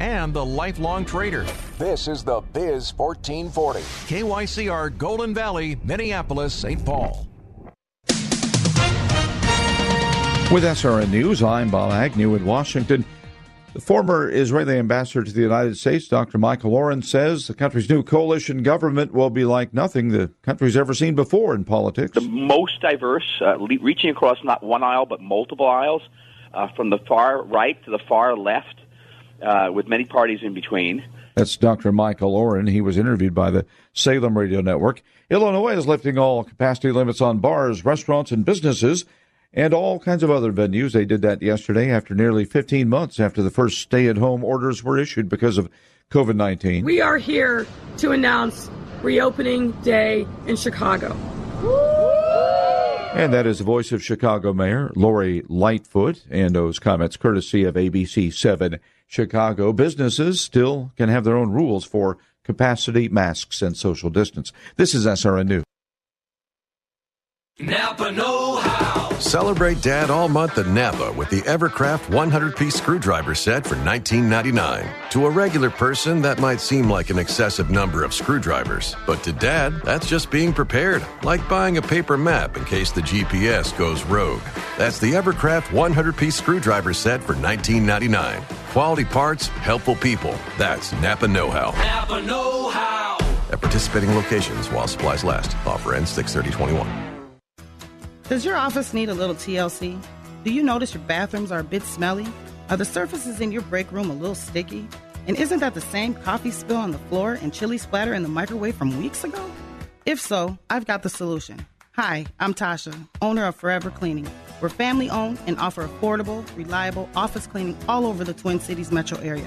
And the lifelong trader. This is the Biz 1440. KYCR Golden Valley, Minneapolis, St. Paul. With SRN News, I'm Bob Agnew in Washington. The former Israeli ambassador to the United States, Dr. Michael Oren, says the country's new coalition government will be like nothing the country's ever seen before in politics. The most diverse, uh, le- reaching across not one aisle but multiple aisles, uh, from the far right to the far left, uh, with many parties in between. That's Dr. Michael Oren. He was interviewed by the Salem Radio Network. Illinois is lifting all capacity limits on bars, restaurants, and businesses and all kinds of other venues. They did that yesterday after nearly 15 months after the first stay at home orders were issued because of COVID 19. We are here to announce reopening day in Chicago. And that is the voice of Chicago Mayor Lori Lightfoot, and those comments courtesy of ABC 7 Chicago. Businesses still can have their own rules for capacity, masks, and social distance. This is SRN News. Napa Know How. Celebrate Dad all month at Napa with the Evercraft 100 piece screwdriver set for $19.99. To a regular person, that might seem like an excessive number of screwdrivers, but to Dad, that's just being prepared, like buying a paper map in case the GPS goes rogue. That's the Evercraft 100 piece screwdriver set for $19.99. Quality parts, helpful people. That's Napa Know How. Napa Know How. At participating locations while supplies last. Offer ends 63021. Does your office need a little TLC? Do you notice your bathrooms are a bit smelly? Are the surfaces in your break room a little sticky? And isn't that the same coffee spill on the floor and chili splatter in the microwave from weeks ago? If so, I've got the solution. Hi, I'm Tasha, owner of Forever Cleaning. We're family owned and offer affordable, reliable office cleaning all over the Twin Cities metro area.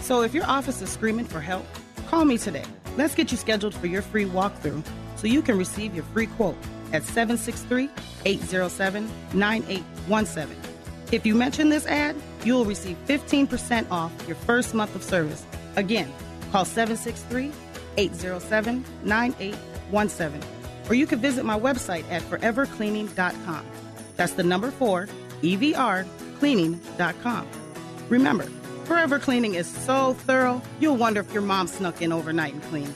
So if your office is screaming for help, call me today. Let's get you scheduled for your free walkthrough so you can receive your free quote at 763 807 9817. If you mention this ad, you will receive 15% off your first month of service. Again, call 763 807 9817. Or you can visit my website at forevercleaning.com. That's the number four, EVR, cleaning.com. Remember, Forever Cleaning is so thorough, you'll wonder if your mom snuck in overnight and cleaned.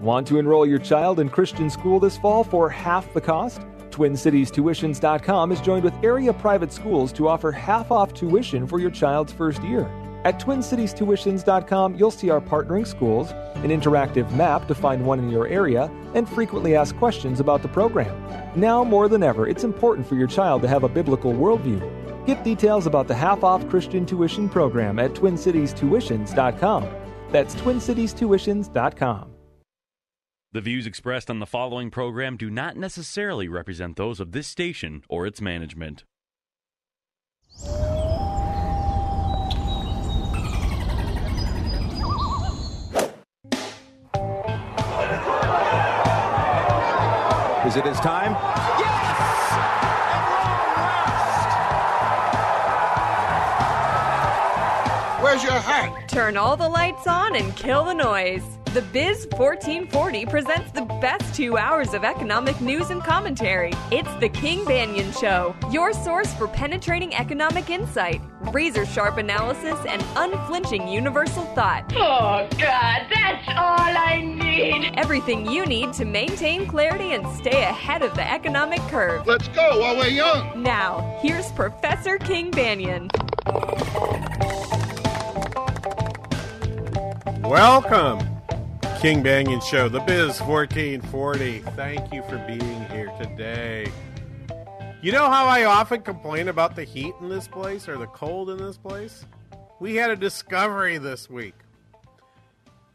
Want to enroll your child in Christian school this fall for half the cost? TwinCitiesTuitions.com is joined with area private schools to offer half off tuition for your child's first year. At TwinCitiesTuitions.com, you'll see our partnering schools, an interactive map to find one in your area, and frequently asked questions about the program. Now more than ever, it's important for your child to have a biblical worldview. Get details about the half off Christian tuition program at TwinCitiesTuitions.com. That's TwinCitiesTuitions.com. The views expressed on the following program do not necessarily represent those of this station or its management. Is it his time? Where's your hat? Turn all the lights on and kill the noise. The Biz 1440 presents the best two hours of economic news and commentary. It's the King Banian Show, your source for penetrating economic insight, razor sharp analysis, and unflinching universal thought. Oh, God, that's all I need. Everything you need to maintain clarity and stay ahead of the economic curve. Let's go while we're young. Now, here's Professor King Banian. Welcome, King Banian Show, the Biz 1440. Thank you for being here today. You know how I often complain about the heat in this place or the cold in this place? We had a discovery this week.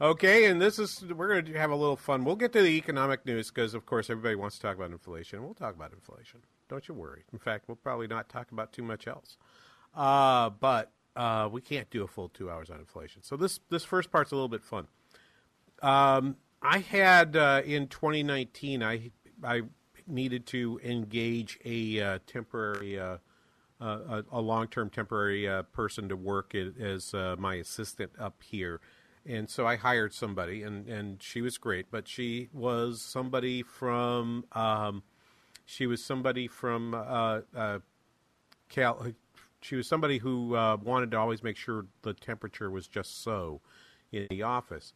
Okay, and this is, we're going to have a little fun. We'll get to the economic news because, of course, everybody wants to talk about inflation. We'll talk about inflation. Don't you worry. In fact, we'll probably not talk about too much else. Uh, but uh, we can't do a full two hours on inflation. So this this first part's a little bit fun. Um, I had uh, in 2019, I I needed to engage a uh, temporary, uh, uh, a, a long term temporary uh, person to work as uh, my assistant up here, and so I hired somebody, and and she was great, but she was somebody from, um, she was somebody from Cal. She was somebody who wanted to always make sure the temperature was just so in the office.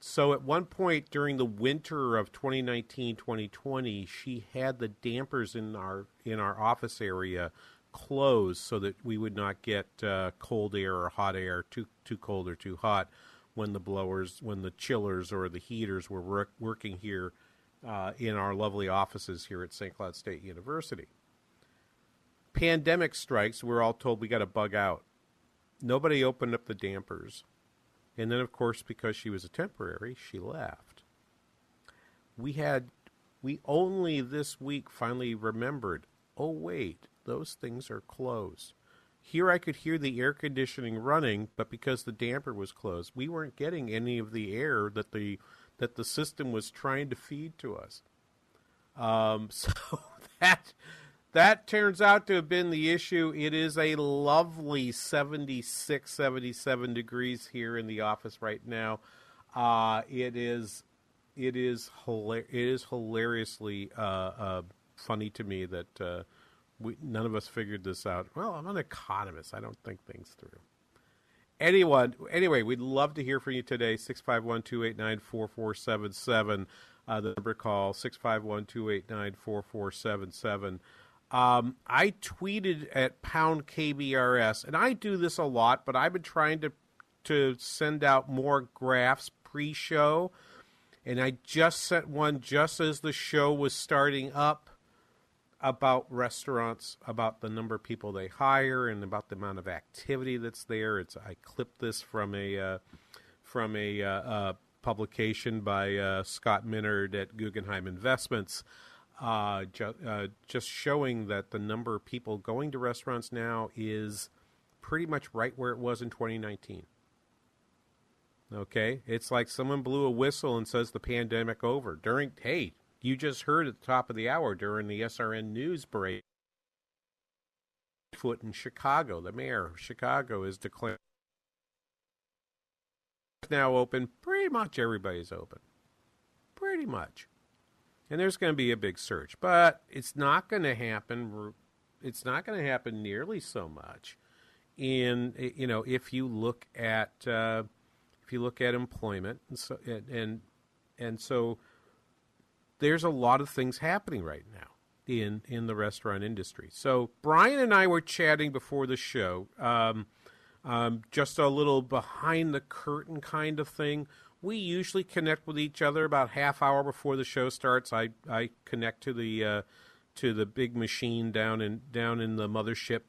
So at one point during the winter of 2019-2020, she had the dampers in our in our office area closed so that we would not get uh, cold air or hot air, too too cold or too hot, when the blowers, when the chillers or the heaters were work, working here uh, in our lovely offices here at St. Cloud State University. Pandemic strikes. We're all told we got to bug out. Nobody opened up the dampers. And then, of course, because she was a temporary, she left. We had, we only this week finally remembered oh, wait, those things are closed. Here I could hear the air conditioning running, but because the damper was closed, we weren't getting any of the air that the that the system was trying to feed to us. Um, so that that turns out to have been the issue. It is a lovely 76, 77 degrees here in the office right now. Uh, it is, it is hilar- it is hilariously uh, uh, funny to me that uh, we none of us figured this out. Well, I'm an economist. I don't think things through. Anyone, anyway, we'd love to hear from you today. 651 289 4477. Uh, the number call 651 289 4477. Um, I tweeted at pound KBRS, and I do this a lot, but I've been trying to to send out more graphs pre-show, and I just sent one just as the show was starting up about restaurants, about the number of people they hire, and about the amount of activity that's there. It's I clipped this from a uh, from a uh, uh, publication by uh, Scott Minerd at Guggenheim Investments uh, ju- uh, just showing that the number of people going to restaurants now is pretty much right where it was in 2019. Okay, it's like someone blew a whistle and says the pandemic over during. Hey, you just heard at the top of the hour during the SRN news break. Foot in Chicago, the mayor of Chicago is declaring now open. Pretty much everybody's open. Pretty much and there's going to be a big surge, but it's not going to happen. It's not going to happen nearly so much. In you know, if you look at uh, if you look at employment, and so and, and and so there's a lot of things happening right now in in the restaurant industry. So Brian and I were chatting before the show, um, um, just a little behind the curtain kind of thing we usually connect with each other about half hour before the show starts. I, I connect to the uh, to the big machine down in down in the mothership,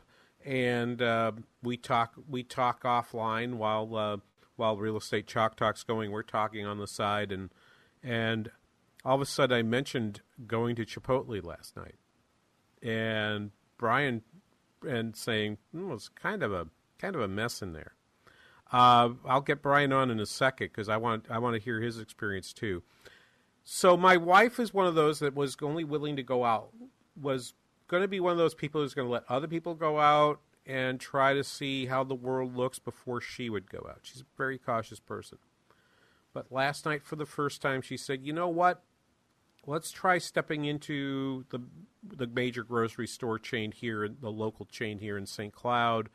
and uh, we talk we talk offline while uh, while real estate chalk talks going. We're talking on the side, and and all of a sudden I mentioned going to Chipotle last night, and Brian and saying mm, it was kind of a kind of a mess in there. Uh, I'll get Brian on in a second because I want I want to hear his experience too. So my wife is one of those that was only willing to go out, was going to be one of those people who's going to let other people go out and try to see how the world looks before she would go out. She's a very cautious person. But last night, for the first time, she said, "You know what? Let's try stepping into the the major grocery store chain here, the local chain here in St. Cloud."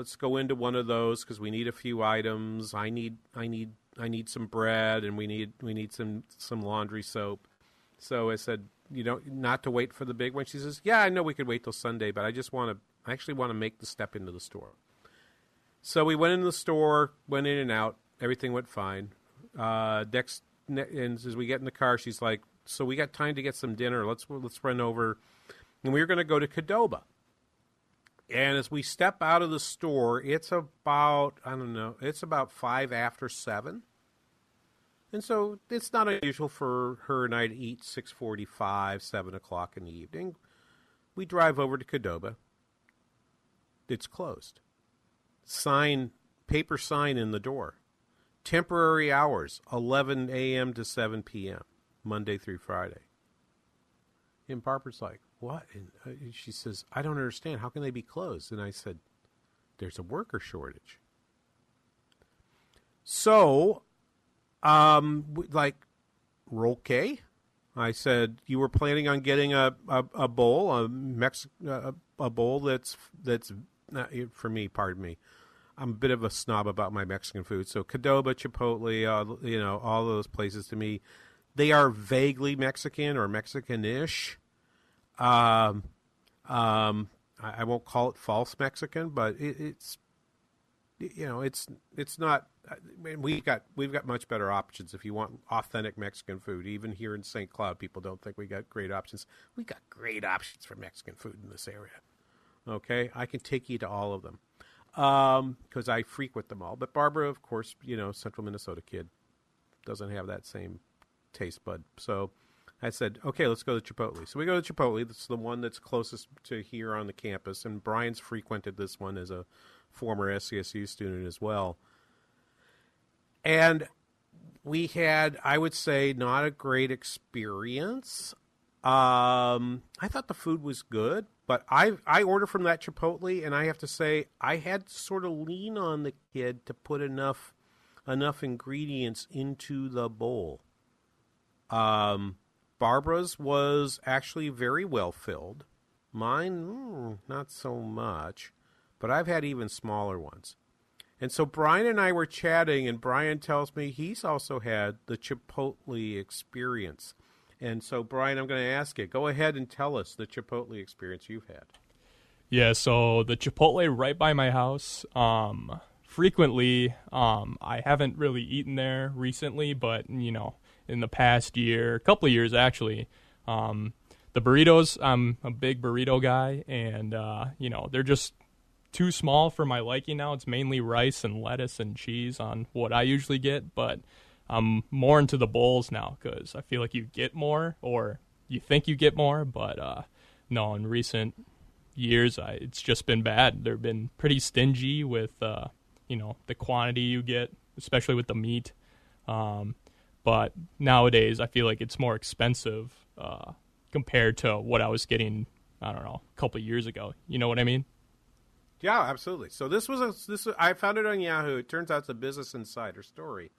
Let's go into one of those because we need a few items. I need I need I need some bread and we need we need some some laundry soap. So I said, you know, not to wait for the big one. She says, yeah, I know we could wait till Sunday, but I just want to I actually want to make the step into the store. So we went into the store, went in and out. Everything went fine. Uh, next, and as we get in the car, she's like, "So we got time to get some dinner. Let's let's run over." And we were going to go to Qdoba. And as we step out of the store, it's about I don't know, it's about five after seven. And so it's not unusual for her and I to eat six forty five, seven o'clock in the evening. We drive over to Qdoba. It's closed. Sign, paper sign in the door. Temporary hours, 11 a.m. to 7 p.m., Monday through Friday. And Barbara's like, What? And uh, she says, I don't understand. How can they be closed? And I said, There's a worker shortage. So, um, like, okay. I said you were planning on getting a, a, a bowl, a Mex, a, a bowl that's that's not, for me. Pardon me. I'm a bit of a snob about my Mexican food. So Qdoba, Chipotle, uh, you know, all those places to me, they are vaguely Mexican or Mexican-ish. Um, um, I, I won't call it false Mexican, but it, it's you know, it's it's not. I mean, we got we've got much better options if you want authentic Mexican food. Even here in St. Cloud, people don't think we got great options. We got great options for Mexican food in this area. Okay, I can take you to all of them because um, I frequent them all. But Barbara, of course, you know, Central Minnesota kid, doesn't have that same taste bud. So I said, okay, let's go to Chipotle. So we go to Chipotle. This is the one that's closest to here on the campus, and Brian's frequented this one as a former SCSU student as well. And we had, I would say, not a great experience. Um, I thought the food was good, but I I ordered from that Chipotle, and I have to say I had to sort of lean on the kid to put enough enough ingredients into the bowl. Um, Barbara's was actually very well filled. Mine, mm, not so much, but I've had even smaller ones. And so Brian and I were chatting, and Brian tells me he's also had the Chipotle experience. And so, Brian, I'm going to ask you go ahead and tell us the Chipotle experience you've had. Yeah, so the Chipotle right by my house. Um, frequently, um, I haven't really eaten there recently, but you know, in the past year, a couple of years actually, um, the burritos. I'm a big burrito guy, and uh, you know, they're just too small for my liking now. It's mainly rice and lettuce and cheese on what I usually get, but I'm more into the bowls now because I feel like you get more or you think you get more, but uh, no, in recent years, I, it's just been bad. They've been pretty stingy with, uh, you know, the quantity you get, especially with the meat. Um, but nowadays, I feel like it's more expensive uh, compared to what I was getting. I don't know, a couple years ago. You know what I mean? Yeah, absolutely. So this was a this I found it on Yahoo. It turns out it's a Business Insider story.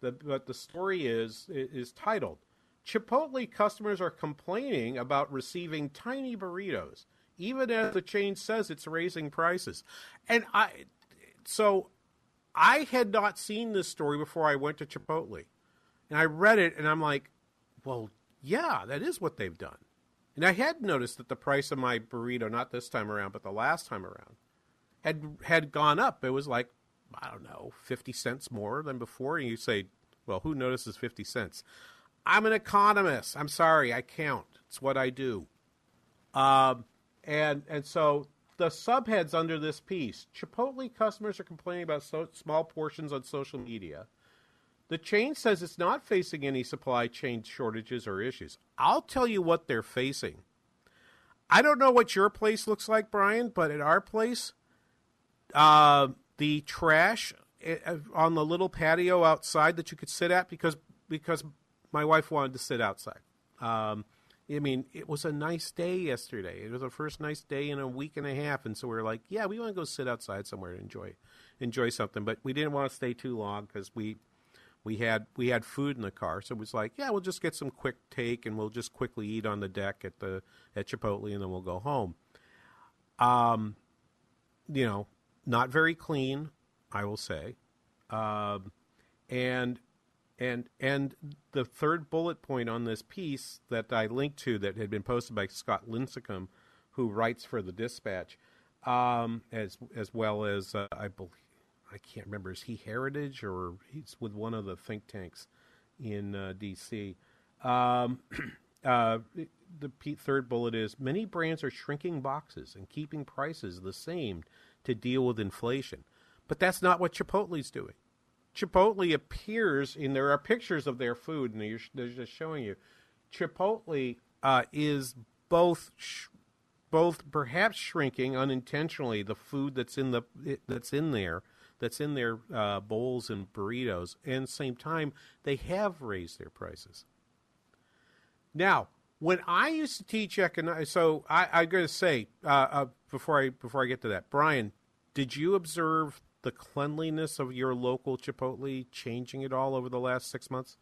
The, but the story is is titled Chipotle customers are complaining about receiving tiny burritos, even as the chain says it's raising prices. And I, so I had not seen this story before I went to Chipotle, and I read it, and I'm like, well, yeah, that is what they've done. And I had noticed that the price of my burrito, not this time around, but the last time around, had had gone up. It was like I don't know, 50 cents more than before. And you say, well, who notices 50 cents? I'm an economist. I'm sorry, I count. It's what I do. Um, and and so the subheads under this piece: Chipotle customers are complaining about so, small portions on social media. The chain says it's not facing any supply chain shortages or issues. I'll tell you what they're facing. I don't know what your place looks like, Brian, but at our place, uh, the trash eh, on the little patio outside that you could sit at because because my wife wanted to sit outside. Um, I mean, it was a nice day yesterday. It was the first nice day in a week and a half, and so we were like, "Yeah, we want to go sit outside somewhere and enjoy enjoy something." But we didn't want to stay too long because we we had we had food in the car, so it was like, "Yeah, we'll just get some quick take, and we'll just quickly eat on the deck at the at Chipotle, and then we'll go home." Um, you know, not very clean, I will say, um, and and and the third bullet point on this piece that I linked to that had been posted by Scott Lincicome, who writes for the Dispatch, um, as as well as uh, I believe I can't remember is he Heritage or he's with one of the think tanks in uh, D.C. Um, uh, the third bullet is many brands are shrinking boxes and keeping prices the same to deal with inflation. But that's not what Chipotle's doing. Chipotle appears, and there are pictures of their food, and they're just showing you. Chipotle uh, is both sh- both perhaps shrinking unintentionally the food that's in the that's in there that's in their uh, bowls and burritos, and same time they have raised their prices. Now, when I used to teach economics, so I, I got to say uh, uh, before I before I get to that, Brian, did you observe the cleanliness of your local Chipotle changing at all over the last six months?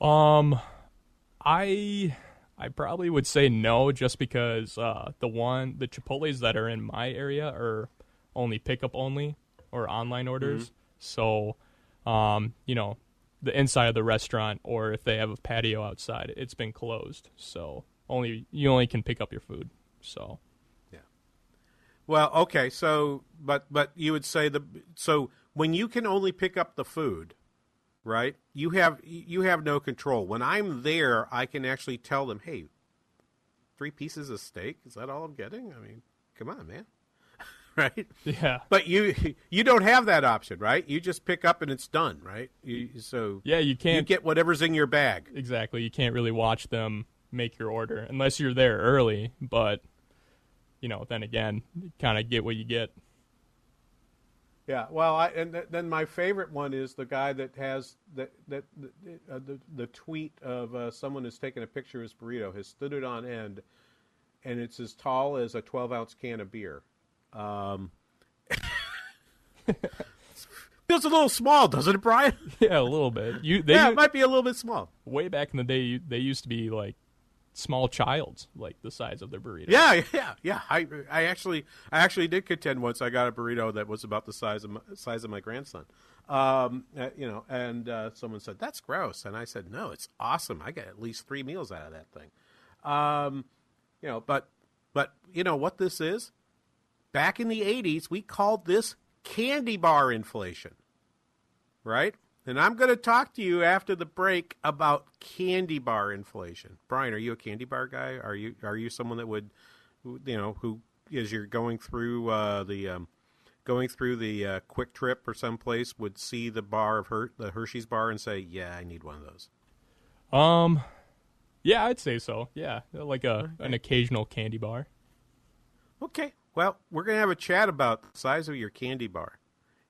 Um, I I probably would say no, just because uh, the one the Chipotle's that are in my area are only pickup only or online orders. Mm-hmm. So, um, you know, the inside of the restaurant or if they have a patio outside, it's been closed. So only you only can pick up your food. So yeah. Well, okay, so but but you would say the so when you can only pick up the food, right? You have you have no control. When I'm there, I can actually tell them, "Hey, three pieces of steak, is that all I'm getting?" I mean, come on, man. right? Yeah. But you you don't have that option, right? You just pick up and it's done, right? You, so yeah, you can't you get whatever's in your bag. exactly. You can't really watch them make your order unless you're there early. But you know, then again, kind of get what you get. Yeah, well, I, and th- then my favorite one is the guy that has that that uh, the the tweet of uh, someone who's taken a picture of his burrito has stood it on end, and it's as tall as a twelve ounce can of beer. Um, feels a little small, doesn't it, Brian? Yeah, a little bit. You they yeah, it might be a little bit small. way back in the day, they used to be like small childs, like the size of their burrito. Yeah, yeah, yeah. I I actually I actually did contend once. I got a burrito that was about the size of my, size of my grandson. Um, uh, you know, and uh, someone said that's gross, and I said no, it's awesome. I get at least three meals out of that thing. Um, you know, but but you know what this is? Back in the '80s, we called this candy bar inflation, right? And I'm going to talk to you after the break about candy bar inflation. Brian, are you a candy bar guy? Are you are you someone that would, you know, who as you're going through uh, the um, going through the uh, Kwik Trip or someplace would see the bar of her the Hershey's bar and say, "Yeah, I need one of those." Um, yeah, I'd say so. Yeah, like a an occasional candy bar. Okay. Well, we're going to have a chat about the size of your candy bar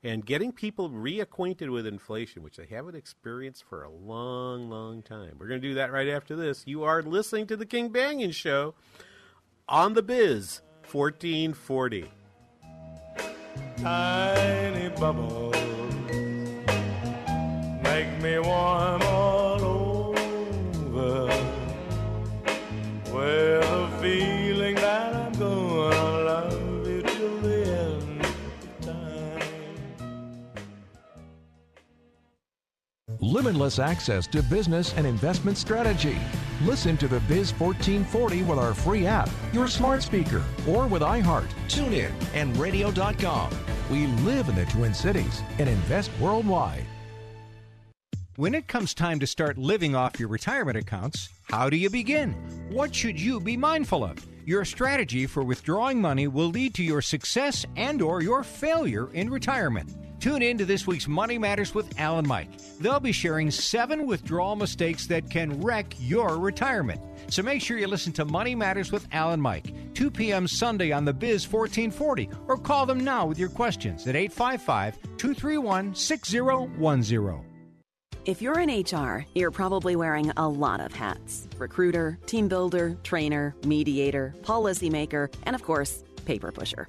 and getting people reacquainted with inflation, which they haven't experienced for a long, long time. We're going to do that right after this. You are listening to the King Banian Show on the Biz 1440. Tiny bubbles make me warm Limitless access to business and investment strategy. Listen to the Biz 1440 with our free app, your smart speaker, or with iHeart, TuneIn, and radio.com. We live in the Twin Cities and invest worldwide. When it comes time to start living off your retirement accounts, how do you begin? What should you be mindful of? Your strategy for withdrawing money will lead to your success and or your failure in retirement. Tune in to this week's Money Matters with Alan Mike. They'll be sharing 7 withdrawal mistakes that can wreck your retirement. So make sure you listen to Money Matters with Alan Mike, 2 p.m. Sunday on the Biz 1440 or call them now with your questions at 855 231 6010. If you're in HR, you're probably wearing a lot of hats recruiter, team builder, trainer, mediator, policymaker, and of course, paper pusher.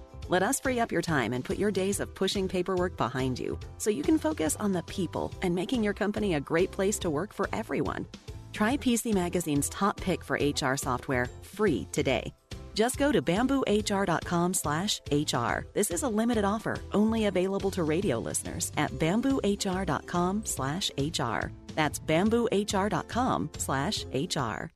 Let us free up your time and put your days of pushing paperwork behind you so you can focus on the people and making your company a great place to work for everyone. Try PC Magazine's top pick for HR software free today. Just go to bamboohr.com slash HR. This is a limited offer, only available to radio listeners at bamboohr.com slash HR. That's bamboohr.com slash HR.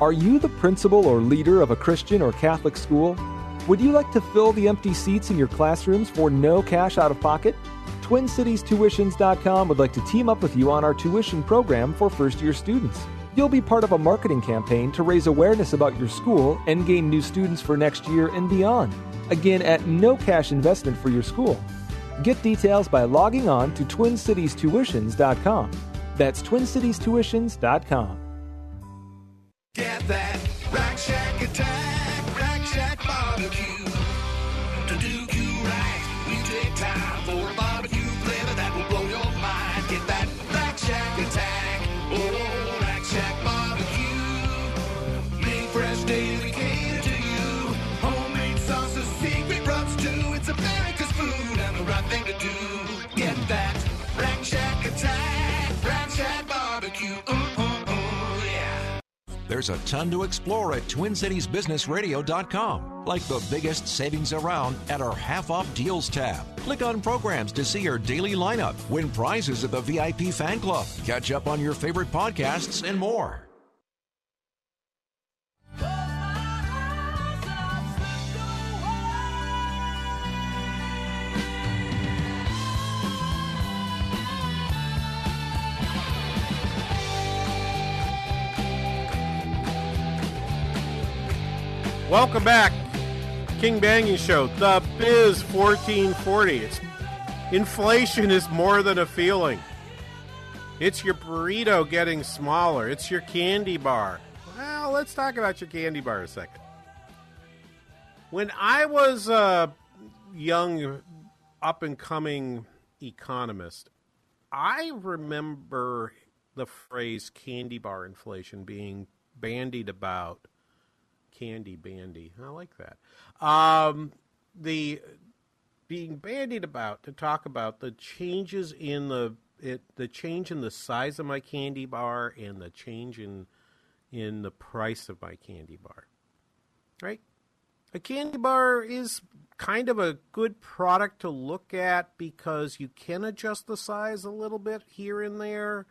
Are you the principal or leader of a Christian or Catholic school? Would you like to fill the empty seats in your classrooms for no cash out of pocket? TwinCitiesTuitions.com would like to team up with you on our tuition program for first year students. You'll be part of a marketing campaign to raise awareness about your school and gain new students for next year and beyond. Again, at no cash investment for your school. Get details by logging on to TwinCitiesTuitions.com. That's TwinCitiesTuitions.com. Get that Rack Shack attack, Rack Shack barbecue. To do you right, we take time for a barbecue flavor that will blow your mind. Get that Rack Shack attack, oh Rack Shack barbecue. Made fresh daily, cater to you. Homemade sauces, secret rubs too. It's America's food and the right thing to do. Get that Rack Shack attack, Rack Shack barbecue. Yeah. There's a ton to explore at TwinCitiesBusinessRadio.com, like the biggest savings around at our half off deals tab. Click on programs to see our daily lineup, win prizes at the VIP fan club, catch up on your favorite podcasts, and more. Welcome back. King Banian Show, The Biz 1440. It's, inflation is more than a feeling. It's your burrito getting smaller. It's your candy bar. Well, let's talk about your candy bar a second. When I was a young, up and coming economist, I remember the phrase candy bar inflation being bandied about candy bandy. I like that. Um, the being bandied about to talk about the changes in the it, the change in the size of my candy bar and the change in in the price of my candy bar. Right? A candy bar is kind of a good product to look at because you can adjust the size a little bit here and there.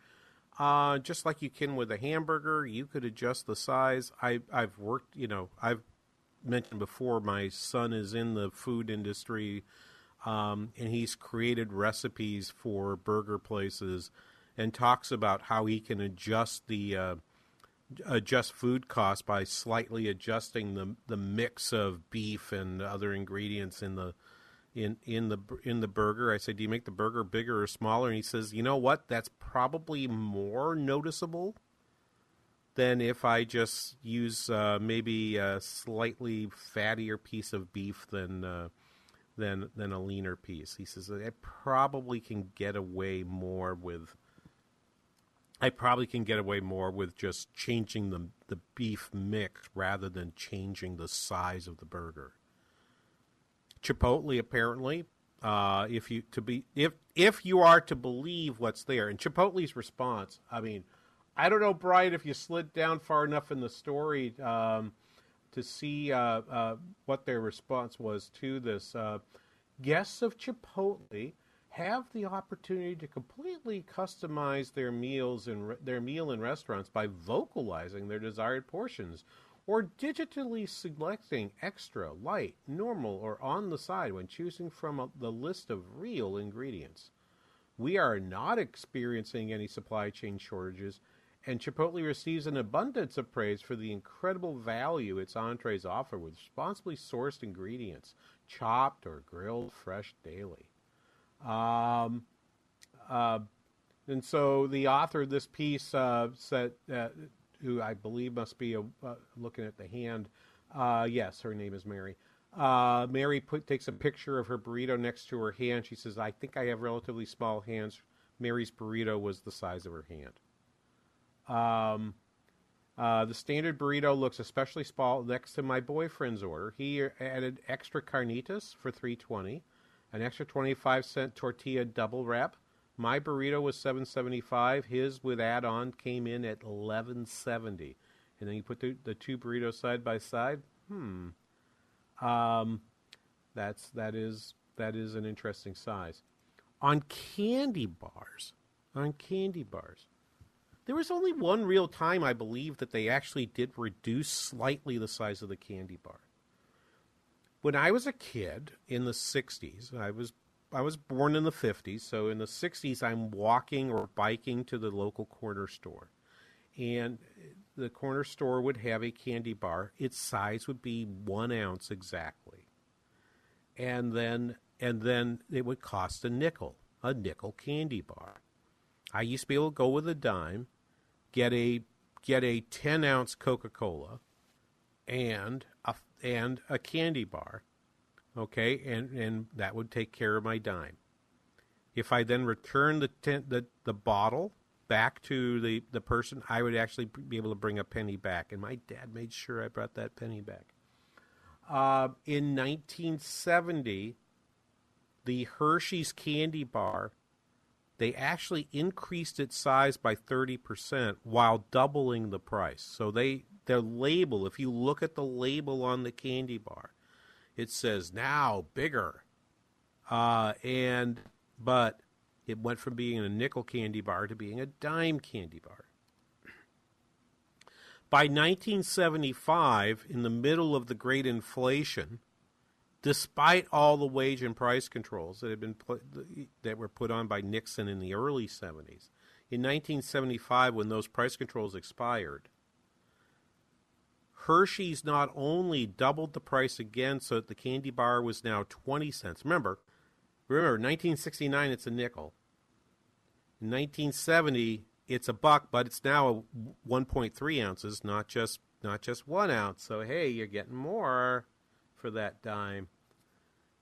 Uh, just like you can with a hamburger, you could adjust the size. I, I've worked, you know, I've mentioned before, my son is in the food industry, um, and he's created recipes for burger places and talks about how he can adjust the uh, adjust food costs by slightly adjusting the the mix of beef and other ingredients in the in in the in the burger. I say, "Do you make the burger bigger or smaller?" And he says, "You know what? That's probably more noticeable than if I just use uh, maybe a slightly fattier piece of beef than uh, than than a leaner piece." He says, "I probably can get away more with." I probably can get away more with just changing the the beef mix rather than changing the size of the burger. Chipotle apparently, uh, if you to be if if you are to believe what's there, and Chipotle's response, I mean, I don't know, Brian, if you slid down far enough in the story um, to see uh, uh, what their response was to this. Uh, guests of Chipotle have the opportunity to completely customize their meals and re- their meal in restaurants by vocalizing their desired portions or digitally selecting extra, light, normal, or on the side when choosing from a, the list of real ingredients. We are not experiencing any supply chain shortages, and Chipotle receives an abundance of praise for the incredible value its entrees offer with responsibly sourced ingredients, chopped or grilled fresh daily. Um, uh, and so the author of this piece uh, said, uh, who I believe must be a, uh, looking at the hand. Uh, yes, her name is Mary. Uh, Mary put, takes a picture of her burrito next to her hand. She says, I think I have relatively small hands. Mary's burrito was the size of her hand. Um, uh, the standard burrito looks especially small next to my boyfriend's order. He added extra carnitas for 320, an extra 25 cent tortilla double wrap, my burrito was seven seventy five. His with add on came in at eleven seventy. And then you put the, the two burritos side by side. Hmm. Um, that's that is that is an interesting size. On candy bars, on candy bars, there was only one real time I believe that they actually did reduce slightly the size of the candy bar. when I was a kid in the '60s, I was I was born in the '50s, so in the '60s, I'm walking or biking to the local corner store, and the corner store would have a candy bar. Its size would be one ounce exactly, and then and then it would cost a nickel, a nickel candy bar. I used to be able to go with a dime, get a get a ten ounce Coca Cola, and a and a candy bar, okay, and and that would take care of my dime. If I then return the ten, the the bottle back to the the person, I would actually be able to bring a penny back, and my dad made sure I brought that penny back. Uh, in 1970, the Hershey's candy bar, they actually increased its size by 30% while doubling the price. So they their label, if you look at the label on the candy bar, it says now bigger. Uh, and but it went from being a nickel candy bar to being a dime candy bar. By 1975, in the middle of the great inflation, despite all the wage and price controls that had been put, that were put on by Nixon in the early 70s, in 1975 when those price controls expired, Hershey's not only doubled the price again so that the candy bar was now 20 cents. Remember, remember 1969 it's a nickel. In 1970 it's a buck, but it's now a 1.3 ounces, not just not just one ounce. So hey, you're getting more for that dime.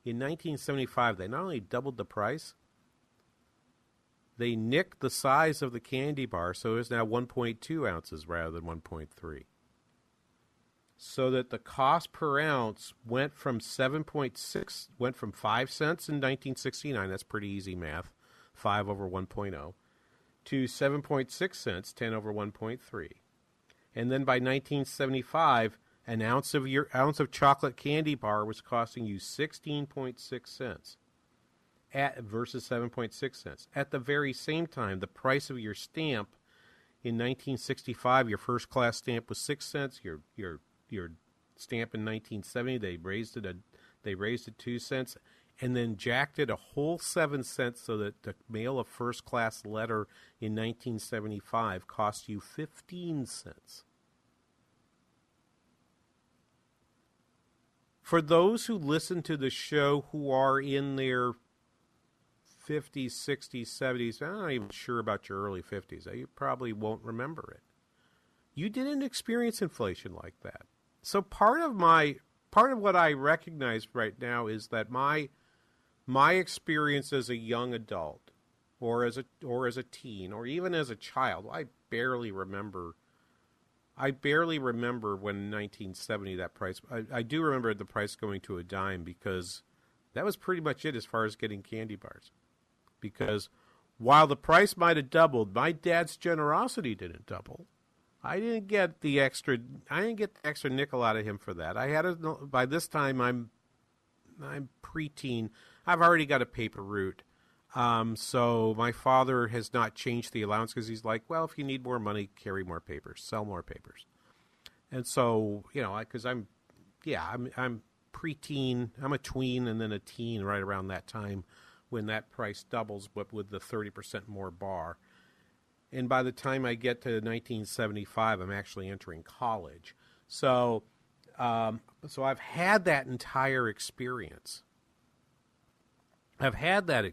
In 1975, they not only doubled the price, they nicked the size of the candy bar, so it's now 1.2 ounces rather than 1.3. So that the cost per ounce went from 7.6, went from 5 cents in 1969, that's pretty easy math, 5 over 1.0, to 7.6 cents, 10 over 1.3. And then by 1975, an ounce of your ounce of chocolate candy bar was costing you 16.6 cents at versus 7.6 cents. At the very same time, the price of your stamp in 1965, your first class stamp was 6 cents, your your your stamp in 1970 they raised it a they raised it 2 cents and then jacked it a whole 7 cents so that to mail a first class letter in 1975 cost you 15 cents. for those who listen to the show who are in their 50s, 60s, 70s, I'm not even sure about your early 50s. You probably won't remember it. You didn't experience inflation like that. So part of my part of what I recognize right now is that my my experience as a young adult or as a or as a teen or even as a child, I barely remember I barely remember when in 1970 that price. I, I, do remember the price going to a dime because that was pretty much it as far as getting candy bars. Because while the price might have doubled, my dad's generosity didn't double. I didn't get the extra. I didn't get the extra nickel out of him for that. I had a. By this time, I'm. I'm preteen. I've already got a paper route. Um, so my father has not changed the allowance because he's like, well, if you need more money, carry more papers, sell more papers. And so, you know, because I'm, yeah, I'm, I'm preteen, I'm a tween and then a teen right around that time when that price doubles, but with the 30% more bar. And by the time I get to 1975, I'm actually entering college. So, um, so I've had that entire experience. I've had that.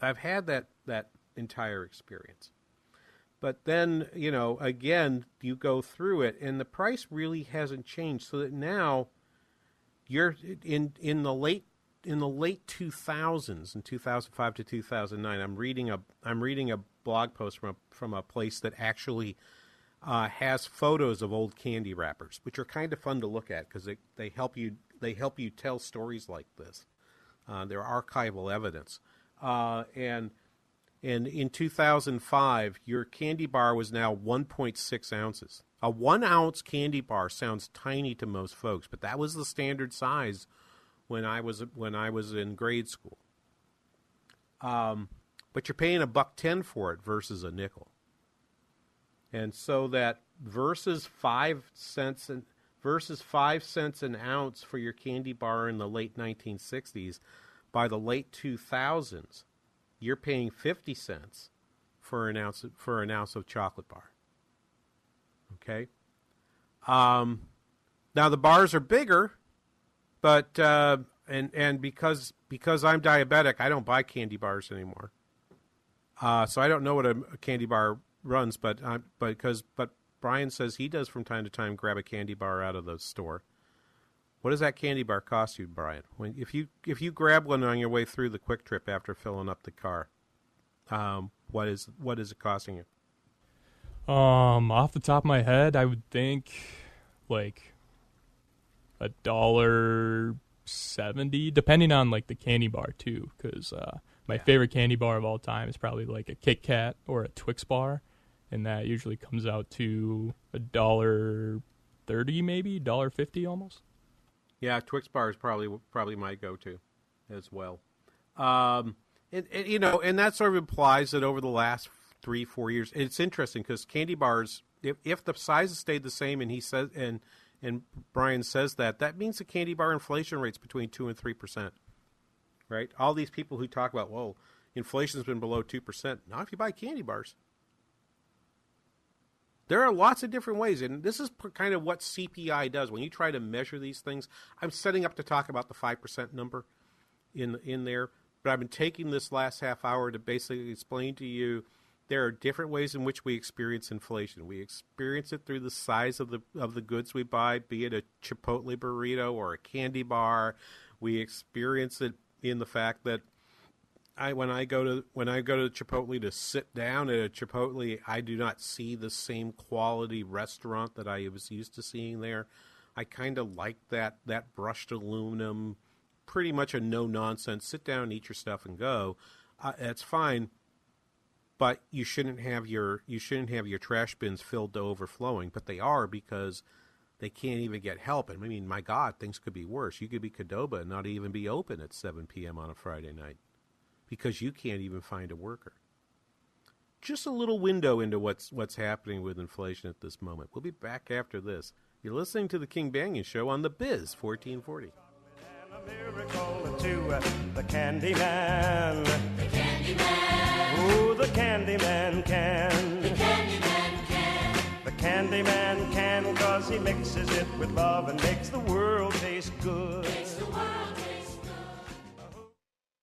I've had that that entire experience. But then, you know, again, you go through it, and the price really hasn't changed. So that now, you're in in the late in the late two thousands, in two thousand five to two thousand nine. I'm reading a I'm reading a blog post from a, from a place that actually uh, has photos of old candy wrappers, which are kind of fun to look at because they, they help you they help you tell stories like this. Uh, they're archival evidence. Uh, and and in 2005, your candy bar was now 1.6 ounces. A one ounce candy bar sounds tiny to most folks, but that was the standard size when I was when I was in grade school. Um, but you're paying a buck ten for it versus a nickel, and so that versus five cents and versus five cents an ounce for your candy bar in the late 1960s, by the late 2000s, you're paying 50 cents for an ounce for an ounce of chocolate bar. Okay. Um, now the bars are bigger, but uh, and and because because I'm diabetic, I don't buy candy bars anymore. Uh, so I don't know what a, candy bar runs, but uh, but because but Brian says he does from time to time grab a candy bar out of the store. What does that candy bar cost you, Brian? When if you if you grab one on your way through the Kwik Trip after filling up the car, um, what is what is it costing you? Um, off the top of my head, I would think like a dollar seventy, depending on like the candy bar too. Because uh, my favorite candy bar of all time is probably like a Kit Kat or a Twix bar, and that usually comes out to a dollar thirty, maybe dollar fifty almost. Yeah, Twix bar is probably probably my go-to as well. Um, and, and, you know, and that sort of implies that over the last three, four years, it's interesting because candy bars, if, if the sizes stayed the same, and he says, and and Brian says that, that means the candy bar inflation rate's between two and three percent. Right? All these people who talk about, whoa, inflation's been below two percent. Not if you buy candy bars. There are lots of different ways, and this is kind of what CPI does. When you try to measure these things, I'm setting up to talk about the five percent number in in there, but I've been taking this last half hour to basically explain to you there are different ways in which we experience inflation. We experience it through the size of the of the goods we buy, be it a Chipotle burrito or a candy bar. We experience it in the fact that I when I go to when I go to Chipotle to sit down at a Chipotle, I do not see the same quality restaurant that I was used to seeing there. I kind of like that that brushed aluminum, pretty much a no nonsense. Sit down, eat your stuff, and go. Uh, that's fine, but you shouldn't have your you shouldn't have your trash bins filled to overflowing. But they are because they can't even get help. And I mean, my God, things could be worse. You could be Qdoba and not even be open at 7 p.m. on a Friday night because you can't even find a worker. Just a little window into what's what's happening with inflation at this moment. We'll be back after this. You're listening to the King Banaian Show on the Biz 1440. to uh, the candy man. The candy man. Ooh, the candy man can. The candy can. Cause he mixes it with love and makes the world taste good. Makes the world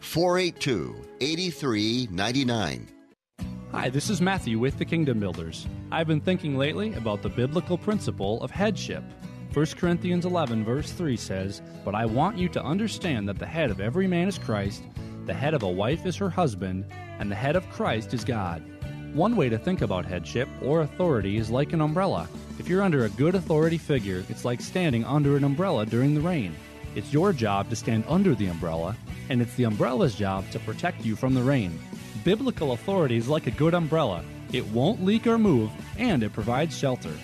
482 8399. Hi, this is Matthew with the Kingdom Builders. I've been thinking lately about the biblical principle of headship. 1 Corinthians 11, verse 3 says, But I want you to understand that the head of every man is Christ, the head of a wife is her husband, and the head of Christ is God. One way to think about headship or authority is like an umbrella. If you're under a good authority figure, it's like standing under an umbrella during the rain. It's your job to stand under the umbrella, and it's the umbrella's job to protect you from the rain. Biblical authority is like a good umbrella. It won't leak or move, and it provides shelter.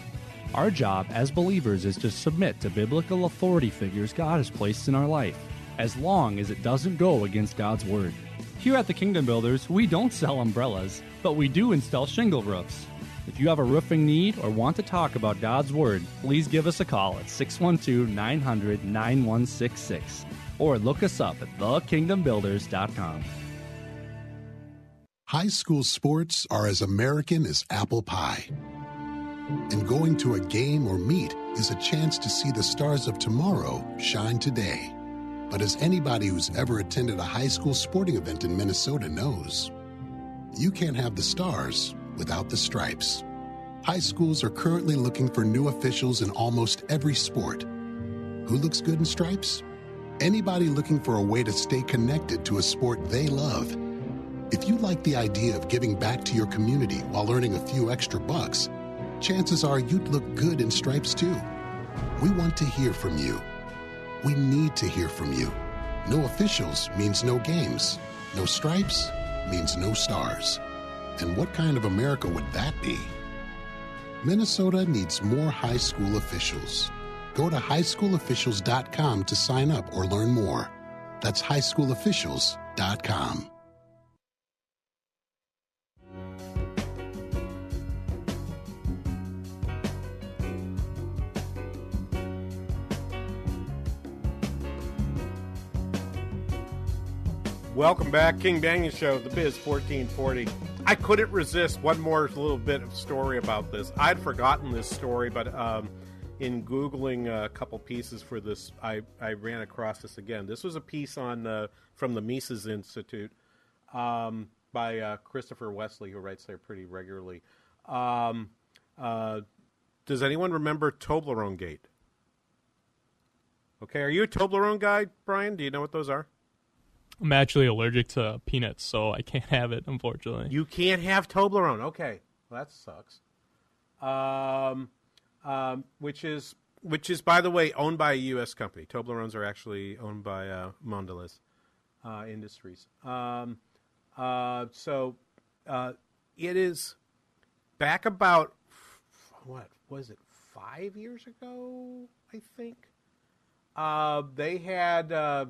Our job as believers is to submit to biblical authority figures God has placed in our life, as long as it doesn't go against God's word. Here at the Kingdom Builders, we don't sell umbrellas, but we do install shingle roofs. If you have a roofing need or want to talk about God's Word, please give us a call at 612 900 9166 or look us up at thekingdombuilders.com. High school sports are as American as apple pie. And going to a game or meet is a chance to see the stars of tomorrow shine today. But as anybody who's ever attended a high school sporting event in Minnesota knows, you can't have the stars without the stripes. High schools are currently looking for new officials in almost every sport. Who looks good in stripes? Anybody looking for a way to stay connected to a sport they love. If you like the idea of giving back to your community while earning a few extra bucks, chances are you'd look good in stripes too. We want to hear from you. We need to hear from you. No officials means no games. No stripes means no stars. And what kind of America would that be? Minnesota needs more high school officials. Go to highschoolofficials.com to sign up or learn more. That's highschoolofficials.com. Welcome back, King Banaian Show, the Biz 1440. I couldn't resist one more little bit of story about this. I'd forgotten this story, but um, in googling a couple pieces for this, I, I ran across this again. This was a piece on uh, from the Mises Institute um, by uh, Christopher Westley, who writes there pretty regularly. Um, uh, does anyone remember Toblerone Gate? Okay, are you a Toblerone guy, Brian? Do you know what those are? I'm actually allergic to peanuts, so I can't have it, unfortunately. You can't have Toblerone. Okay, well, that sucks. Um, um, which is which is by the way owned by a U.S. company. Toblerones are actually owned by uh, Mondelez uh, Industries. Um, uh, so uh, it is back about what was it five years ago? I think uh, they had uh,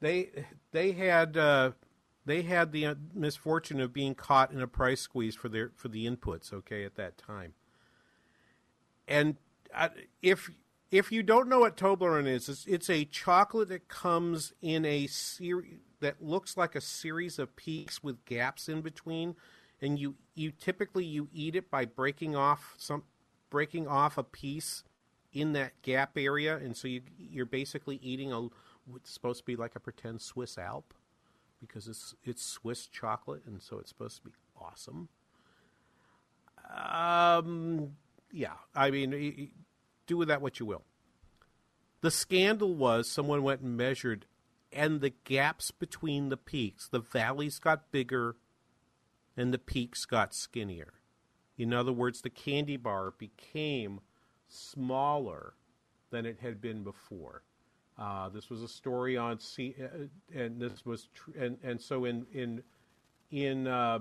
they they had uh, they had the uh, misfortune of being caught in a price squeeze for their for the inputs. Okay, at that time, and uh, if if you don't know what Toblerone is, it's, it's a chocolate that comes in a series that looks like a series of peaks with gaps in between, and you you typically you eat it by breaking off some breaking off a piece in that gap area, and so you you're basically eating a it's supposed to be like a pretend Swiss Alp because it's it's Swiss chocolate, and so it's supposed to be awesome. Um, yeah, I mean, do with that what you will. The scandal was someone went and measured, and the gaps between the peaks, the valleys got bigger, and the peaks got skinnier. In other words, the candy bar became smaller than it had been before. Uh, this was a story on C, uh, and this was tr- and and so in in in uh,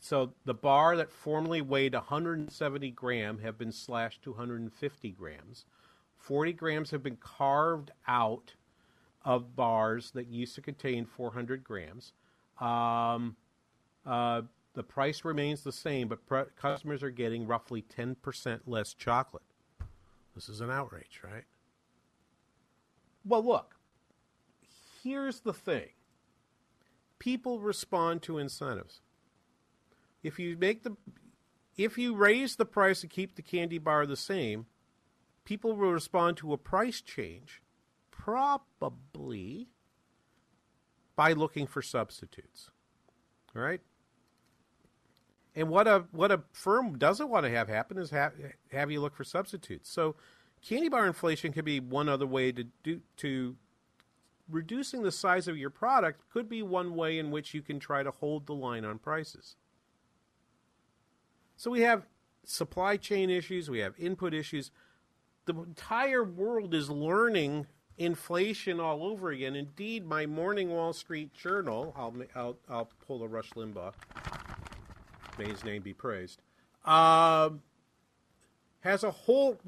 so the bar that formerly weighed 170 gram have been slashed to 150 grams. 40 grams have been carved out of bars that used to contain 400 grams. Um, uh, the price remains the same, but customers are getting roughly 10% less chocolate. This is an outrage, right? Well, look, here's the thing people respond to incentives. If you make the if you raise the price and keep the candy bar the same, people will respond to a price change probably by looking for substitutes. All right? And what a what a firm doesn't want to have happen is have have you look for substitutes. So Candy bar inflation could be one other way to do to reducing the size of your product could be one way in which you can try to hold the line on prices. So we have supply chain issues, we have input issues. The entire world is learning inflation all over again. Indeed, my morning Wall Street Journal, I'll, I'll, I'll pull a Rush Limbaugh, may his name be praised, uh, has a whole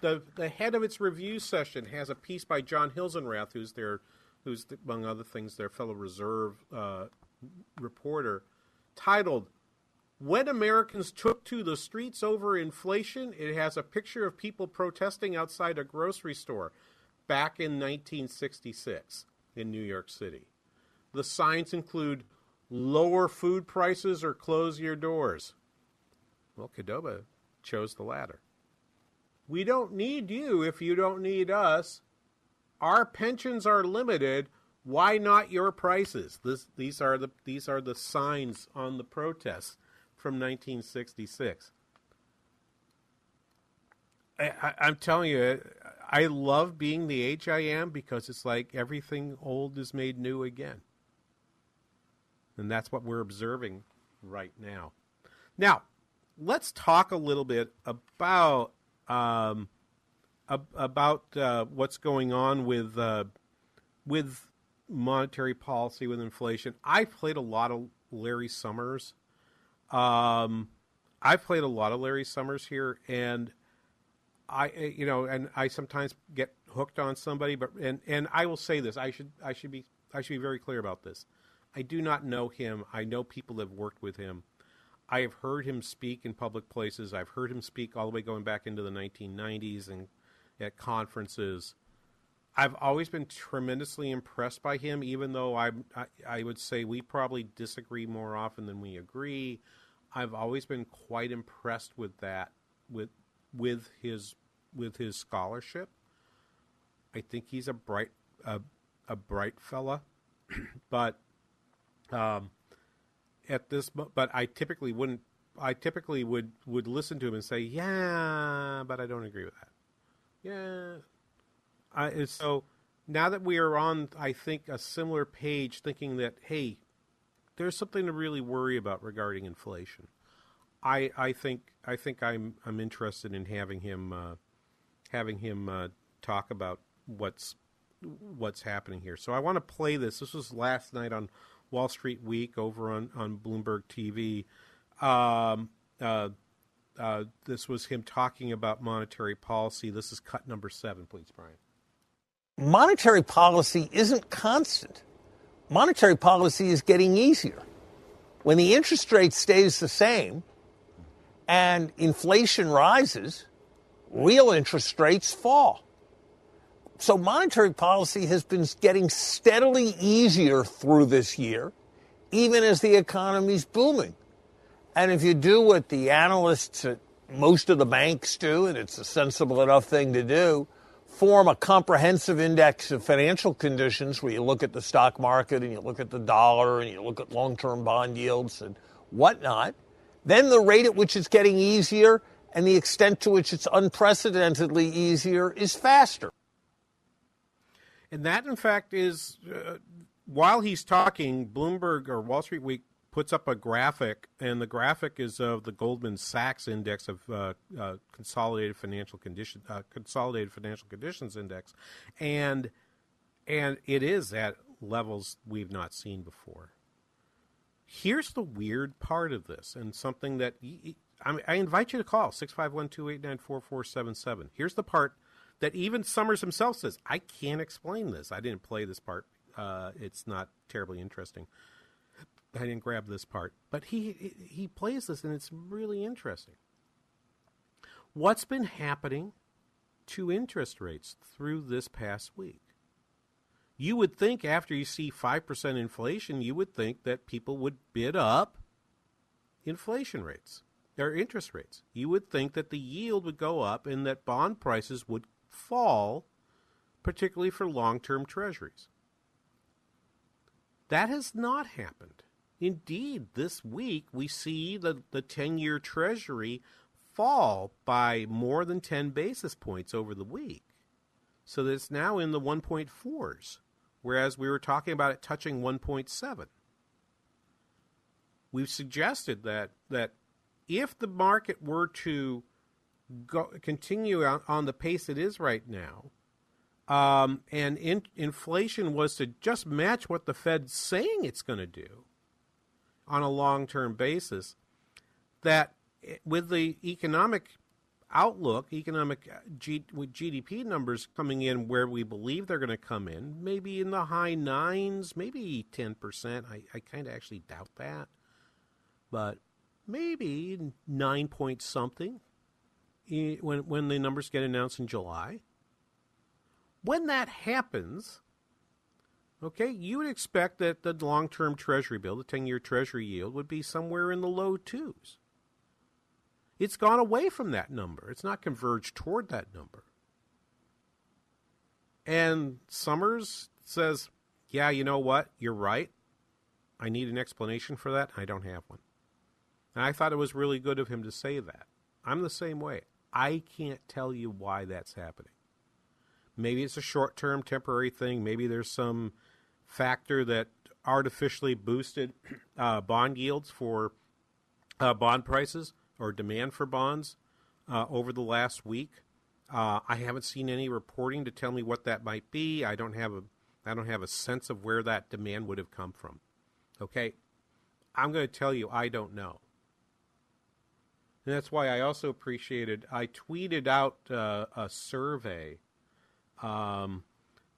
the the head of its review session has a piece by John Hilsenrath, who's their who's among other things their Federal Reserve uh, reporter, titled "When Americans Took to the Streets Over Inflation." It has a picture of people protesting outside a grocery store back in 1966 in New York City. The signs include "Lower food prices or close your doors." Well, Qdoba chose the latter. We don't need you if you don't need us. our pensions are limited. Why not your prices? This, these are the these are the signs on the protests from 1966. I, I'm telling you, I love being the age I am because it's like everything old is made new again, and that's what we're observing right now. Now, let's talk a little bit about um, ab- about uh, what's going on with uh, with monetary policy with inflation. I played a lot of Larry Summers. Um, I've played a lot of Larry Summers here, and I, you know, and I sometimes get hooked on somebody, but and and I will say this: I should I should be I should be very clear about this. I do not know him. I know people that have worked with him. I have heard him speak in public places. I've heard him speak all the way going back into the 1990s and at conferences. I've always been tremendously impressed by him, even though I, I, I would say we probably disagree more often than we agree. I've always been quite impressed with that, with with his with his scholarship. I think he's a bright a, a bright fella, but um, at this but I typically wouldn't I typically would would listen to him and say yeah, but I don't agree with that. Yeah, I so now that we are on I think a similar page, thinking that hey, there's something to really worry about regarding inflation. I I think I think I'm I'm interested in having him uh, having him uh, talk about what's what's happening here. So I want to play this. This was last night on Wall Street Week over on on Bloomberg TV. Um, uh, uh, this was him talking about monetary policy. This is cut number seven, please, Brian. Monetary policy isn't constant. Monetary policy is getting easier. When the interest rate stays the same, and inflation rises, real interest rates fall. So monetary policy has been getting steadily easier through this year, even as the economy's booming. And if you do what the analysts at most of the banks do, and it's a sensible enough thing to do, form a comprehensive index of financial conditions where you look at the stock market and you look at the dollar and you look at long term bond yields and whatnot then the rate at which it's getting easier and the extent to which it's unprecedentedly easier is faster. And that, in fact, is uh, while he's talking, Bloomberg or Wall Street Week puts up a graphic, and the graphic is of the Goldman Sachs index of uh, uh, consolidated financial condition, uh, consolidated financial conditions index, and and it is at levels we've not seen before. Here's the weird part of this, and something that I, I invite you to call 651 289 4477. Here's the part that even Summers himself says, I can't explain this. I didn't play this part. Uh, it's not terribly interesting. I didn't grab this part, but he he plays this, and it's really interesting. What's been happening to interest rates through this past week? you would think after you see 5% inflation, you would think that people would bid up inflation rates, their interest rates. You would think that the yield would go up and that bond prices would fall, particularly for long term treasuries. That has not happened. Indeed, this week we see the, the 10 year treasury fall by more than 10 basis points over the week. So that it's now in the 1.4s whereas we were talking about it touching 1.7. We've suggested that that if the market were to go, continue on, on the pace it is right now, um, and in, inflation was to just match what the Fed's saying it's going to do on a long term basis, that with the economic outlook, economic uh, G, with GDP numbers coming in where we believe they're going to come in, maybe in the high nines, maybe 10%. I, I kind of actually doubt that. But maybe nine point something when, when the numbers get announced in July. When that happens, okay, you would expect that the long term Treasury bill, the 10 year Treasury yield, would be somewhere in the low twos. It's gone away from that number. It's not converged toward that number. And Summers says, Yeah, you know what? You're right. I need an explanation for that. I don't have one. And I thought it was really good of him to say that. I'm the same way. I can't tell you why that's happening. Maybe it's a short term, temporary thing. Maybe there's some factor that artificially boosted uh, bond yields for uh, bond prices or demand for bonds uh, over the last week. Uh, I haven't seen any reporting to tell me what that might be. I don't have a I don't have a sense of where that demand would have come from. Okay, I'm going to tell you I don't know. And that's why I also appreciated. I tweeted out uh, a survey um,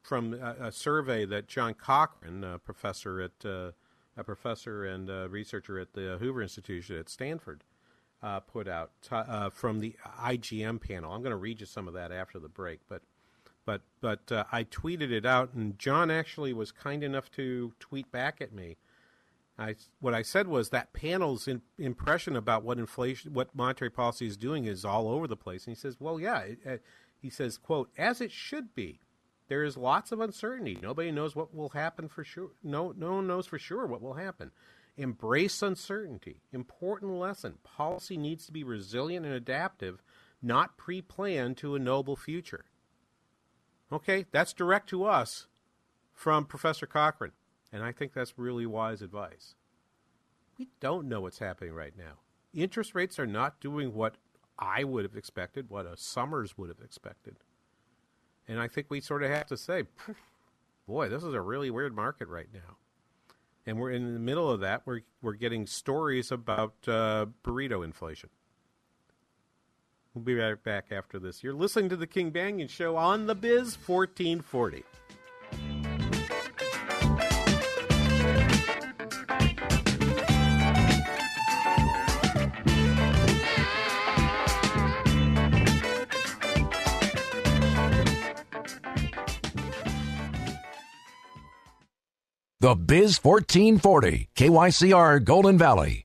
from a, a, survey that John Cochrane, a professor at uh, a professor and researcher at the Hoover Institution at Stanford, uh, put out t- uh, from the IGM panel. I'm going to read you some of that after the break, but but but uh, I tweeted it out, and John actually was kind enough to tweet back at me. I, what I said was that panel's in, impression about what inflation, what monetary policy is doing, is all over the place. And he says, "Well, yeah," it, it, he says, "quote as it should be." There is lots of uncertainty. Nobody knows what will happen for sure. No, no one knows for sure what will happen. Embrace uncertainty. Important lesson. Policy needs to be resilient and adaptive, not pre planned to a noble future. Okay, that's direct to us from Professor Cochrane. And I think that's really wise advice. We don't know what's happening right now. Interest rates are not doing what I would have expected, what a Summers would have expected. And I think we sort of have to say, boy, this is a really weird market right now and we're in the middle of that. We're we're getting stories about uh, burrito inflation. We'll be right back after this. You're listening to the King Banaian Show on the Biz 1440. The Biz 1440, KYCR Golden Valley.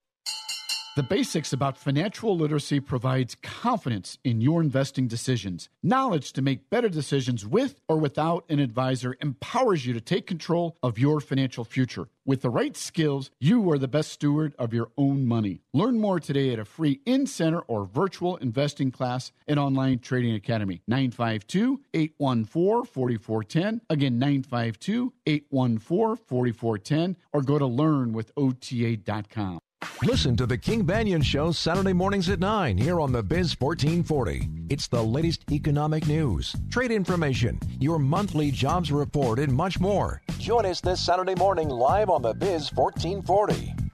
The Basics About Financial Literacy provides confidence in your investing decisions. Knowledge to make better decisions with or without an advisor empowers you to take control of your financial future. With the right skills, you are the best steward of your own money. Learn more today at a free in center or virtual investing class at Online Trading Academy. 952 814 4410. Again, 952 814 4410. Or go to learnwithota.com. Listen to the King Banaian Show Saturday mornings at 9 here on the Biz 1440. It's the latest economic news, trade information, your monthly jobs report, and much more. Join us this Saturday morning live on the Biz 1440.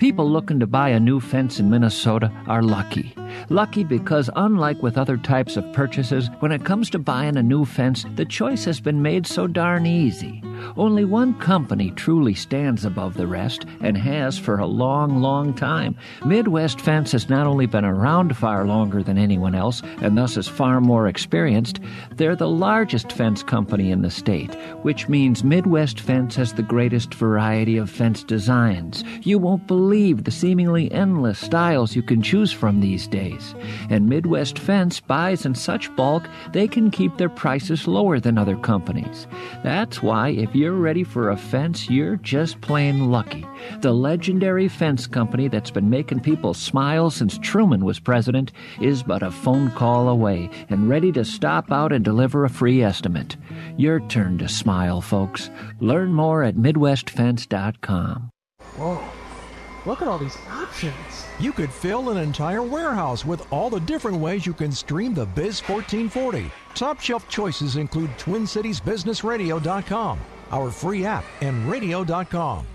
People looking to buy a new fence in Minnesota are lucky. Lucky because, unlike with other types of purchases, when it comes to buying a new fence, the choice has been made so darn easy. Only one company truly stands above the rest and has for a long, long time. Midwest Fence has not only been around far longer than anyone else and thus is far more experienced, they're the largest fence company in the state, which means Midwest Fence has the greatest variety of fence designs. You won't believe the seemingly endless styles you can choose from these days days. And Midwest Fence buys in such bulk they can keep their prices lower than other companies. That's why if you're ready for a fence, you're just plain lucky. The legendary fence company that's been making people smile since Truman was president is but a phone call away and ready to stop out and deliver a free estimate. Your turn to smile, folks. Learn more at MidwestFence.com. Whoa. Look at all these options. You could fill an entire warehouse with all the different ways you can stream the Biz 1440. Top shelf choices include TwinCitiesBusinessRadio.com, our free app, and radio.com.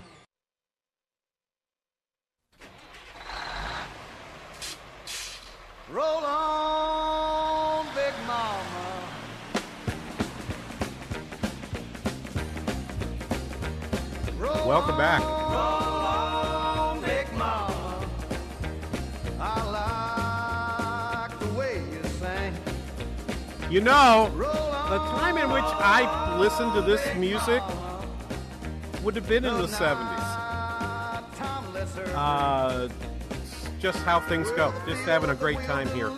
Roll on, Big Mama. Roll Welcome back. You know, the time in which I listened to this music would have been in the 70s. Uh, just how things go. Just having a great time here.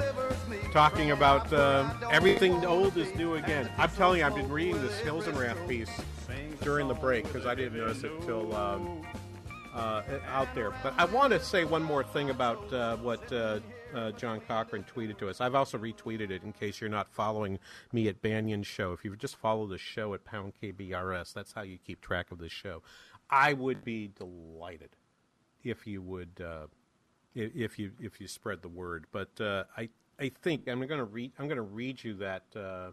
Talking about uh, everything old is new again. I'm telling you, I've been reading this Hilsenrath piece during the break because I didn't notice it till um, uh, out there. But I want to say one more thing about uh, what uh, John Cochrane tweeted to us. I've also retweeted it in case you're not following me at Banaian Show. If you just follow the show at Pound KBRS, that's how you keep track of the show. I would be delighted if you would uh, if you if you spread the word. But uh, I I think I'm going to read I'm going to read you that uh,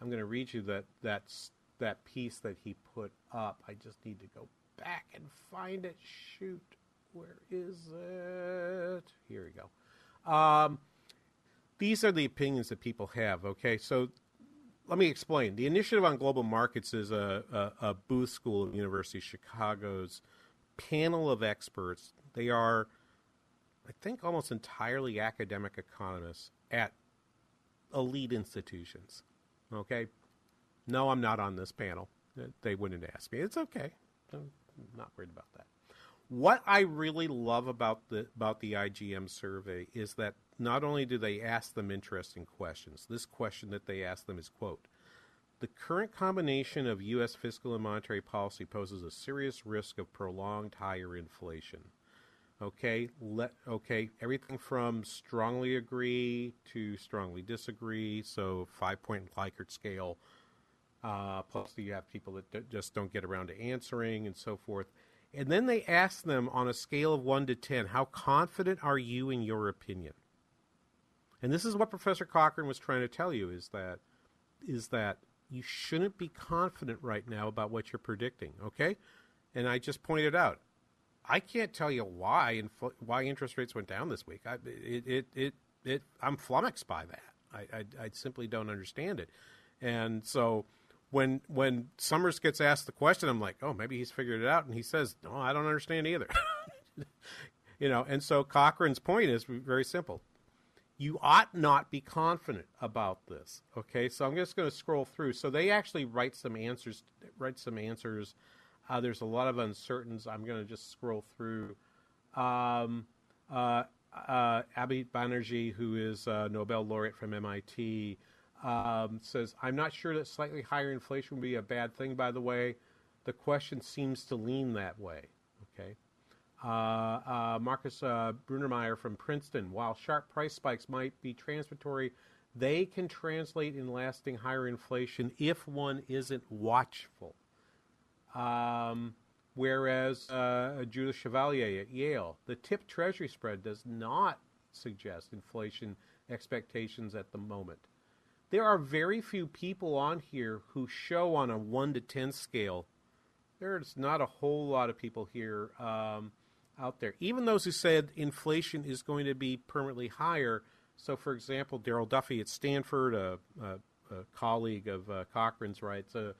I'm going to read you that that's that piece that he put up. I just need to go back and find it. Shoot, where is it? Here we go. Um, these are the opinions that people have. Okay, so let me explain. The Initiative on Global Markets is a, a, a Booth School of University of Chicago's panel of experts. They are, I think, almost entirely academic economists at elite institutions. Okay? No, I'm not on this panel. They wouldn't ask me. It's okay. I'm not worried about that. What I really love about the about the IGM survey is that not only do they ask them interesting questions, this question that they ask them is quote, the current combination of U.S. fiscal and monetary policy poses a serious risk of prolonged higher inflation. Okay, let okay everything from strongly agree to strongly disagree. So five point Likert scale. Uh, plus, you have people that d- just don't get around to answering and so forth. And then they ask them on a scale of one to ten, how confident are you in your opinion? And this is what Professor Cochrane was trying to tell you: is that is that you shouldn't be confident right now about what you're predicting. Okay, and I just pointed out I can't tell you why infl- why interest rates went down this week. I, it, it, it, it, I'm flummoxed by that. I, I, I simply don't understand it. And so when when Summers gets asked the question, I'm like, oh, maybe he's figured it out. And he says, no, I don't understand either. you know, and so Cochrane's point is very simple. You ought not be confident about this. Okay, so I'm just going to scroll through. So they actually write some answers. Write some answers. Uh, there's a lot of uncertainties. I'm going to just scroll through. Um, uh, uh, Abhi Banerjee, who is a Nobel laureate from MIT, um, says, I'm not sure that slightly higher inflation would be a bad thing, by the way. The question seems to lean that way. Okay. Uh, uh, Markus uh, Brunnermeier from Princeton, while sharp price spikes might be transitory, they can translate in lasting higher inflation if one isn't watchful. Um, whereas uh, Judith Chevalier at Yale, the tip treasury spread does not suggest inflation expectations at the moment. There are very few people on here who show on a 1 to 10 scale. There's not a whole lot of people here um, out there. Even those who said inflation is going to be permanently higher. So, for example, Darrell Duffie at Stanford, a, a, a colleague of uh, Cochrane's, writes, uh,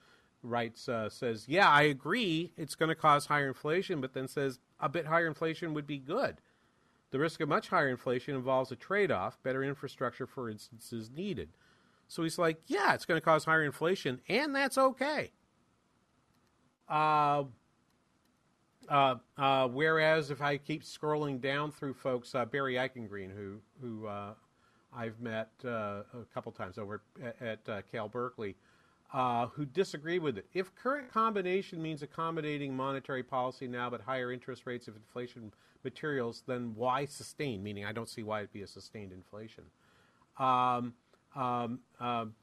writes uh, says, "Yeah, I agree. It's going to cause higher inflation, but then says a bit higher inflation would be good. The risk of much higher inflation involves a trade-off. Better infrastructure, for instance, is needed." So he's like, "Yeah, it's going to cause higher inflation, and that's okay." Uh, Uh, uh, whereas if I keep scrolling down through folks, uh, Barry Eichengreen, who who uh, I've met uh, a couple times over at, at Cal Berkeley, who disagree with it. If current combination means accommodating monetary policy now, but higher interest rates of inflation materials, then why sustain? Meaning, I don't see why it'd be a sustained inflation. Um, um, um,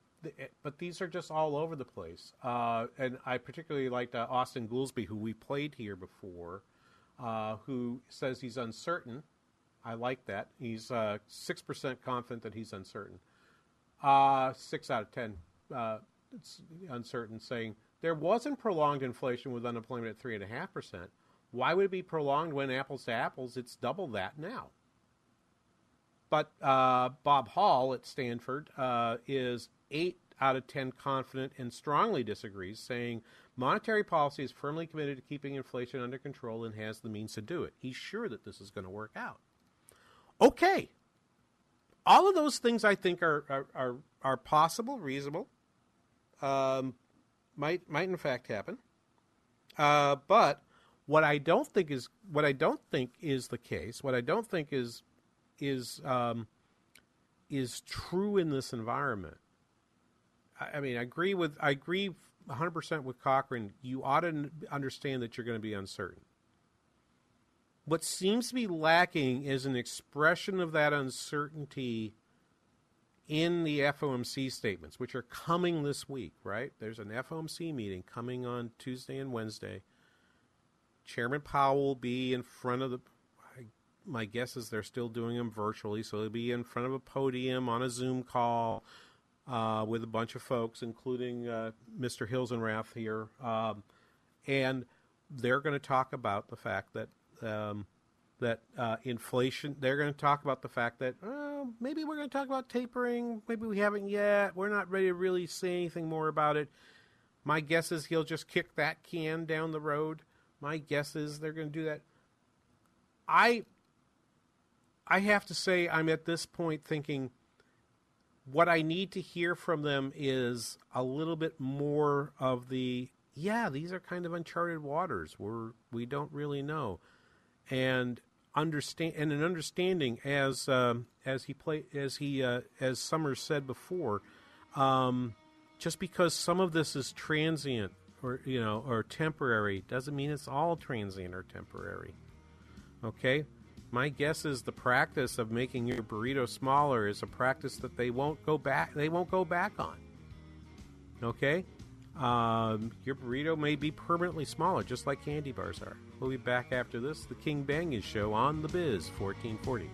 but these are just all over the place. Uh, and I particularly liked uh, Austin Goolsbee, who we played here before, uh, who says he's uncertain. I like that. He's uh, six percent confident that he's uncertain. Uh, six out of ten uh, it's uncertain, saying there wasn't prolonged inflation with unemployment at three and a half percent. Why would it be prolonged when apples to apples? It's double that now. But uh, Bob Hall at Stanford uh, is eight out of 10 confident and strongly disagrees, saying monetary policy is firmly committed to keeping inflation under control and has the means to do it. He's sure that this is going to work out. Okay. All of those things I think are, are, are, are possible, reasonable, um, might, might in fact happen. Uh, but what I don't think is what I don't think is the case. What I don't think is is um, is true in this environment. I, I mean, I agree with I agree 100 percent with Cochrane. You ought to understand that you're going to be uncertain. What seems to be lacking is an expression of that uncertainty in the FOMC statements, which are coming this week. Right? There's an FOMC meeting coming on Tuesday and Wednesday. Chairman Powell will be in front of the. My guess is they're still doing them virtually, so he'll be in front of a podium on a Zoom call uh, with a bunch of folks, including uh, Mr. Hilsenrath here, um, and they're going to talk about the fact that um, that uh, inflation. They're going to talk about the fact that uh, maybe we're going to talk about tapering. Maybe we haven't yet. We're not ready to really say anything more about it. My guess is he'll just kick that can down the road. My guess is they're going to do that. I I have to say I'm at this point thinking what I need to hear from them is a little bit more of the yeah, these are kind of uncharted waters. We're we don't really know. And understand and an understanding as um, as he play as he uh, as Summers said before, um, just because some of this is transient or you know or temporary doesn't mean it's all transient or temporary. Okay? My guess is the practice of making your burrito smaller is a practice that they won't go back they won't go back on. Okay? Um, your burrito may be permanently smaller, just like candy bars are. We'll be back after this, the King Banaian Show on the Biz 1440.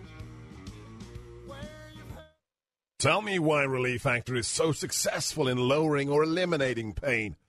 Tell me why Relief Factor is so successful in lowering or eliminating pain.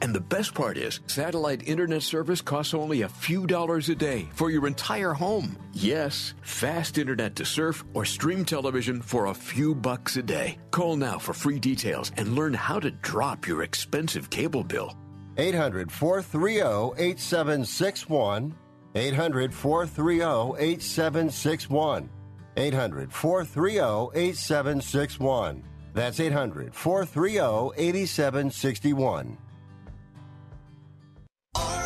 And the best part is, satellite internet service costs only a few dollars a day for your entire home. Yes, fast internet to surf or stream television for a few bucks a day. Call now for free details and learn how to drop your expensive cable bill. 800 430 8761. 800 430 8761. 800 430 8761. That's 800 430 8761. Are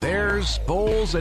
There's Bowles